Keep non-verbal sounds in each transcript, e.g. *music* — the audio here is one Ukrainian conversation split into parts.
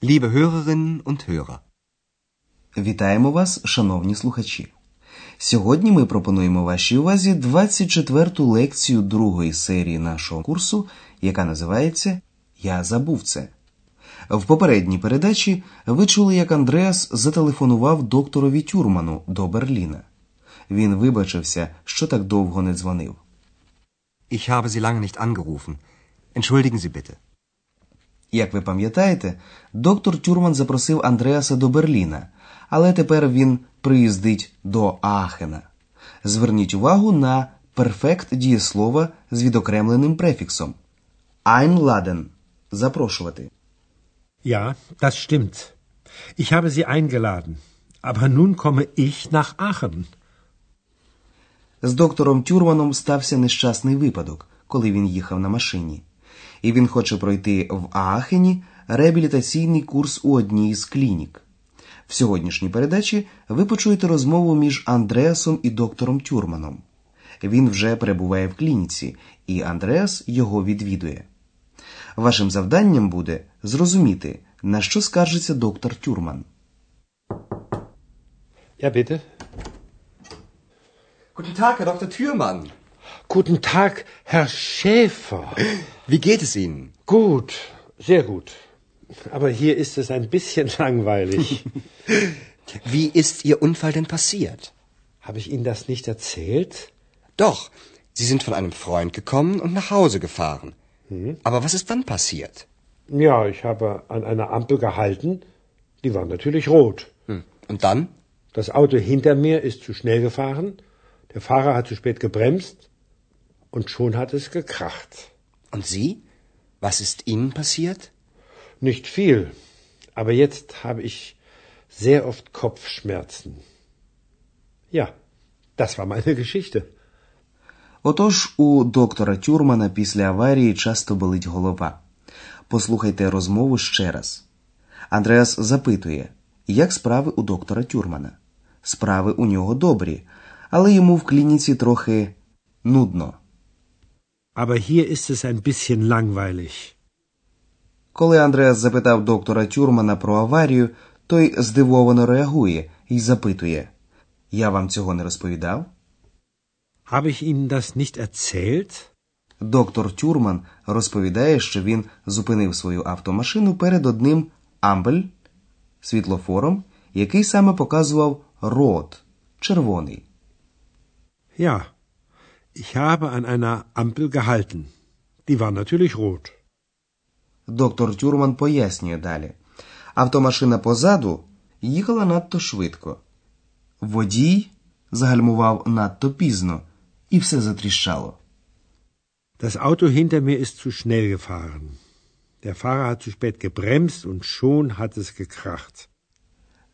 Liebe Hörerinnen und Hörer. Вітаємо вас, шановні слухачі. Сьогодні ми пропонуємо вашій увазі 24-ту лекцію другої серії нашого курсу, яка називається Я забув це. В попередній передачі ви чули, як Андреас зателефонував докторові Тюрману до Берліна. Він вибачився, що так довго не дзвонив. Ich habe Sie lange nicht angerufen. Entschuldigen Sie bitte. Як ви пам'ятаєте, доктор Тюрман запросив Андреаса до Берліна, але тепер він приїздить до Аахена. Зверніть увагу на перфект дієслова з відокремленим префіксом. Einladen – запрошувати. Ja, das stimmt. Ich habe Sie eingeladen. Aber nun komme ich nach Aachen. З доктором Тюрманом стався нещасний випадок, коли він їхав на машині. І він хоче пройти в Аахені реабілітаційний курс у одній з клінік. В сьогоднішній передачі ви почуєте розмову між Андреасом і доктором Тюрманом. Він вже перебуває в клініці, і Андреас його відвідує. Вашим завданням буде зрозуміти, на що скаржиться доктор Тюрман. Ja, bitte. Guten Tag, Herr Dr. Thürmann. Guten Tag, Herr Schäfer. Wie geht es Ihnen? Gut, sehr gut. Aber hier ist es ein bisschen *laughs* langweilig. Wie ist Ihr Unfall denn passiert? Habe ich Ihnen das nicht erzählt? Doch, Sie sind von einem Freund gekommen und nach Hause gefahren. Aber was ist dann passiert? Ja, ich habe an einer Ampel gehalten. Die war natürlich rot. Hm. Und dann? Das Auto hinter mir ist zu schnell gefahren. Der Fahrer hat zu spät gebremst. Und schon hat es gekracht. Und Sie? Was ist Ihnen passiert? Nicht viel. Aber jetzt habe ich sehr oft Kopfschmerzen. Ja, das war meine *laughs* Geschichte. Отож, у доктора Тюрмана після аварії часто болить голова. Послухайте розмову ще раз. Андреас запитує, як справи у доктора Тюрмана. Справи у нього добрі, але йому в клініці трохи нудно. Aber hier ist es ein bisschen langweilig. Коли Андреас запитав доктора Тюрмана про аварію, той здивовано реагує і запитує: Я вам цього не розповідав? Habe ich Ihnen das nicht erzählt? Доктор Тюрман розповідає, що він зупинив свою автомашину перед одним амбель світлофором, який саме показував рот червоний. Ja, ich habe an einer Ampel gehalten. Die war natürlich rot. Доктор Тюрман пояснює далі. Автомашина позаду їхала надто швидко. Водій загальмував надто пізно, і все затріщало. Das Auto hinter mir ist zu schnell gefahren. Der Fahrer hat zu spät gebremst und schon hat es gekracht.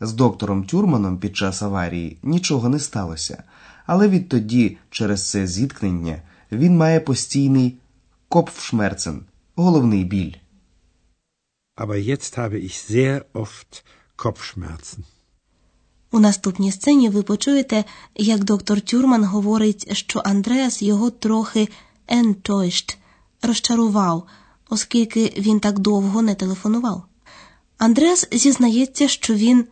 З доктором Тюрманом під час аварії нічого не сталося, але відтоді, через це зіткнення, він має постійний копфшмерцен, головний біль. Aber jetzt habe ich sehr oft Kopfschmerzen. У наступній сцені ви почуєте, як доктор Тюрман говорить, що Андреас його трохи enttäuscht, розчарував, оскільки він так довго не телефонував. Андреас зізнається, що він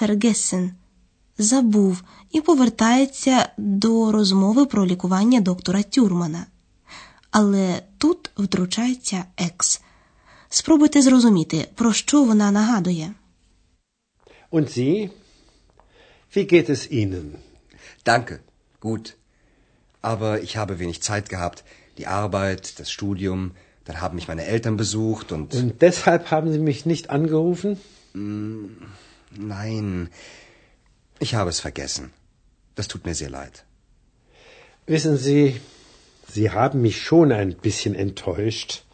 vergessen, забув і повертається до розмови про лікування доктора Тюрмана. Але тут втручається екс. Спробуйте зрозуміти, про що вона нагадує. Und Sie? Wie geht es Ihnen? Danke. Gut. Aber ich habe wenig Zeit gehabt. Die Arbeit, das Studium, dann haben mich meine Eltern besucht und. Und deshalb haben Sie mich nicht angerufen? Nein. Ich habe es vergessen. Das tut mir sehr leid. Wissen Sie, Sie haben mich schon ein bisschen enttäuscht.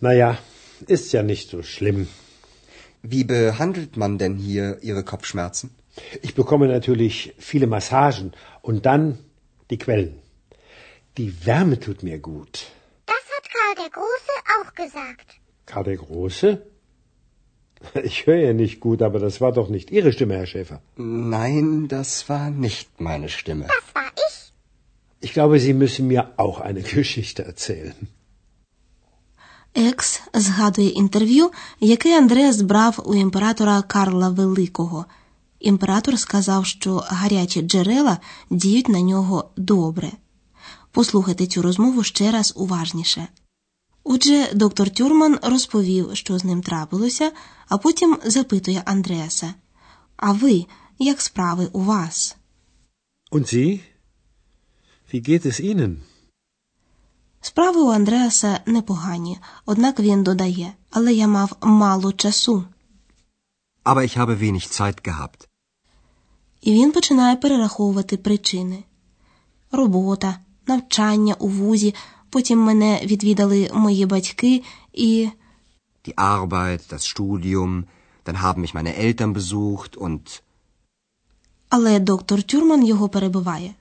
Naja, ist ja nicht so schlimm. Wie behandelt man denn hier Ihre Kopfschmerzen? Ich bekomme natürlich viele Massagen und dann die Quellen. Die Wärme tut mir gut. Das hat Karl der Große auch gesagt. Karl der Große? Ich höre ja nicht gut, aber das war doch nicht Ihre Stimme, Herr Schäfer. Nein, das war nicht meine Stimme. Das war ich. Ich glaube, Sie müssen mir auch eine Geschichte erzählen. Екс згадує інтерв'ю, яке Андреас брав у імператора Карла Великого. Імператор сказав, що гарячі джерела діють на нього добре. Послухайте цю розмову ще раз уважніше. Отже, доктор Тюрман розповів, що з ним трапилося, а потім запитує Андреаса: А ви, як справи у вас? Und Sie? Wie geht es Ihnen? Справи у Андреаса непогані, однак він додає, але я мав мало часу. Aber ich habe wenig Zeit gehabt. І він починає перераховувати причини: робота, навчання у вузі, потім мене відвідали мої батьки і. Die Arbeit, das Studium, dann haben mich meine Eltern besucht und Але доктор Тюрман його перебиває.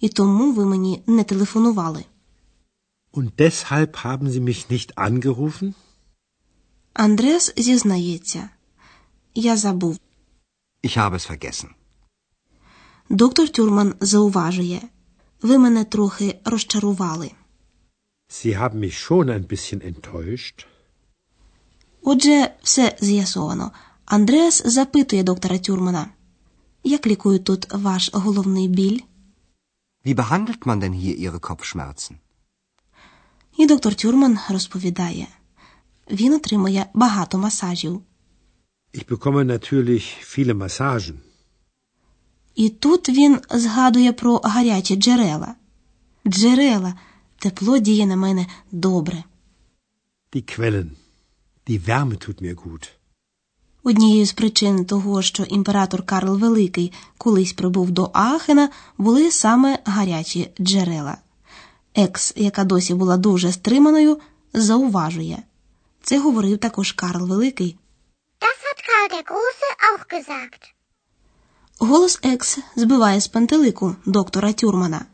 І тому ви мені не телефонували. Und deshalb haben Sie mich nicht angerufen? Андрес зізнається. Я забув. ich habe es vergessen. Доктор Тюрман зауважує. Ви мене трохи розчарували. Sie haben mich schon ein bisschen enttäuscht. Отже, все з'ясовано. Андреас запитує доктора Тюрмана. Як лікують тут ваш головний біль? Wie behandelt man denn hier Ihre Kopfschmerzen? І доктор Тюрман розповідає. Він отримує багато масажів. Ich bekomme natürlich viele Massagen. І тут він згадує про гарячі джерела. Джерела, тепло діє на мене добре. Die Quellen. Die Wärme tut mir gut. Однією з причин того, що імператор Карл Великий колись прибув до Аахена, були саме гарячі джерела. Екс, яка досі була дуже стриманою, зауважує. Це говорив також Карл Великий. Das hat Karl der Große auch gesagt. Голос Екс збиває з пантелику доктора Тюрмана.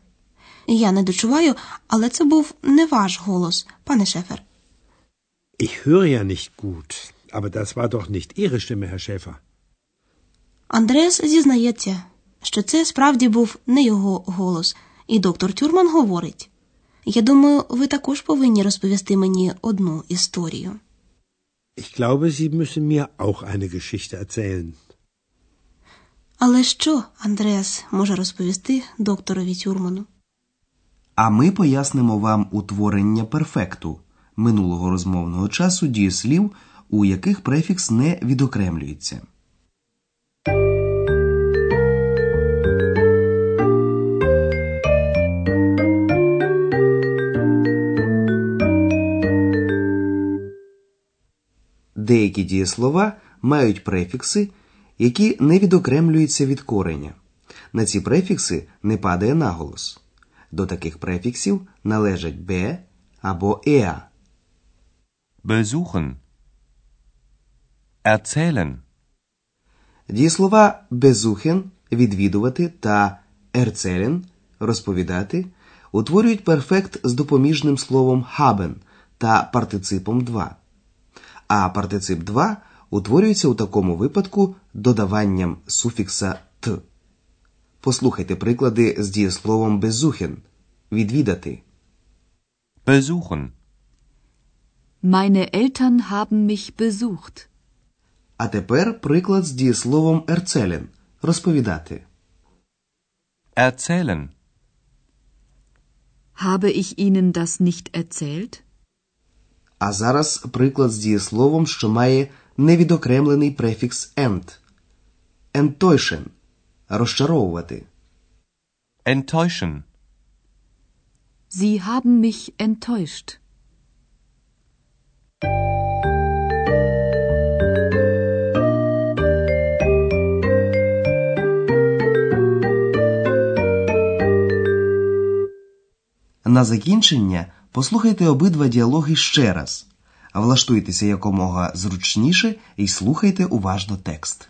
Я не дочуваю, але це був не ваш голос, пане Шефер. Ich höre ja nicht gut, aber das war doch nicht Ihre Stimme, Herr Schäfer. Андреас зізнається, що це справді був не його голос, і доктор Тюрман говорить: Я думаю, ви також повинні розповісти мені одну історію. Ich glaube, Sie müssen mir auch eine Geschichte erzählen. Але що Андреас може розповісти докторові Тюрману? А ми пояснимо вам утворення перфекту минулого розмовного часу дієслів, у яких префікс не відокремлюється. Деякі дієслова мають префікси, які не відокремлюються від кореня. На ці префікси не падає наголос. До таких префіксів належать бе або еа. Besuchen. Erzählen. Дієслова безухен відвідувати та ерцелен розповідати утворюють перфект з допоміжним словом haben та партиципом 2. А партицип 2 утворюється у такому випадку додаванням суфікса т. Послухайте приклади з дієсловом безухен відвідати. Besuchen. Meine Eltern haben mich besucht. А тепер приклад з дієсловом ерцелен розповідати. Erzählen. Habe ich Ihnen das nicht erzählt? А зараз приклад з дієсловом, що має невідокремлений префікс end. Enttäuschen – розчаровувати. Enttäuschen. Sie haben mich enttäuscht. На закінчення послухайте обидва діалоги ще раз. Влаштуйтеся якомога зручніше і слухайте уважно текст.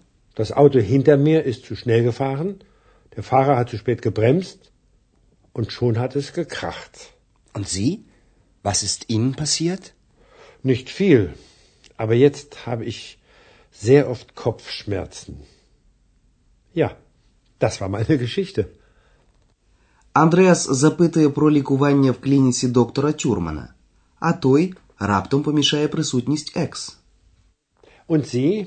Das Auto hinter mir ist zu schnell gefahren. Der Fahrer hat zu spät gebremst. Und schon hat es gekracht. Und Sie? Was ist Ihnen passiert? Nicht viel. Aber jetzt habe ich sehr oft Kopfschmerzen. Ja, das war meine *laughs* Geschichte. Андреас запитує про лікування в клініці доктора Тюрмана, а той раптом помішає присутність екс. Und Sie?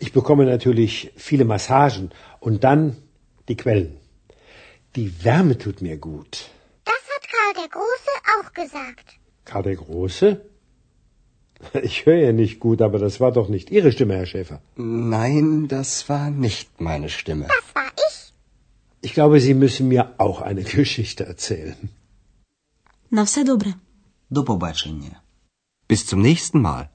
Ich bekomme natürlich viele Massagen und dann die Quellen. Die Wärme tut mir gut. Das hat Karl der Große auch gesagt. Karl der Große? *laughs* Ich höre ja nicht gut, aber das war doch nicht Ihre Stimme, Herr Schäfer. Nein, das war nicht meine Stimme. Das war ich. Ich glaube, Sie müssen mir auch eine Geschichte *laughs* erzählen. На все добре. До побачення. Bis zum nächsten Mal.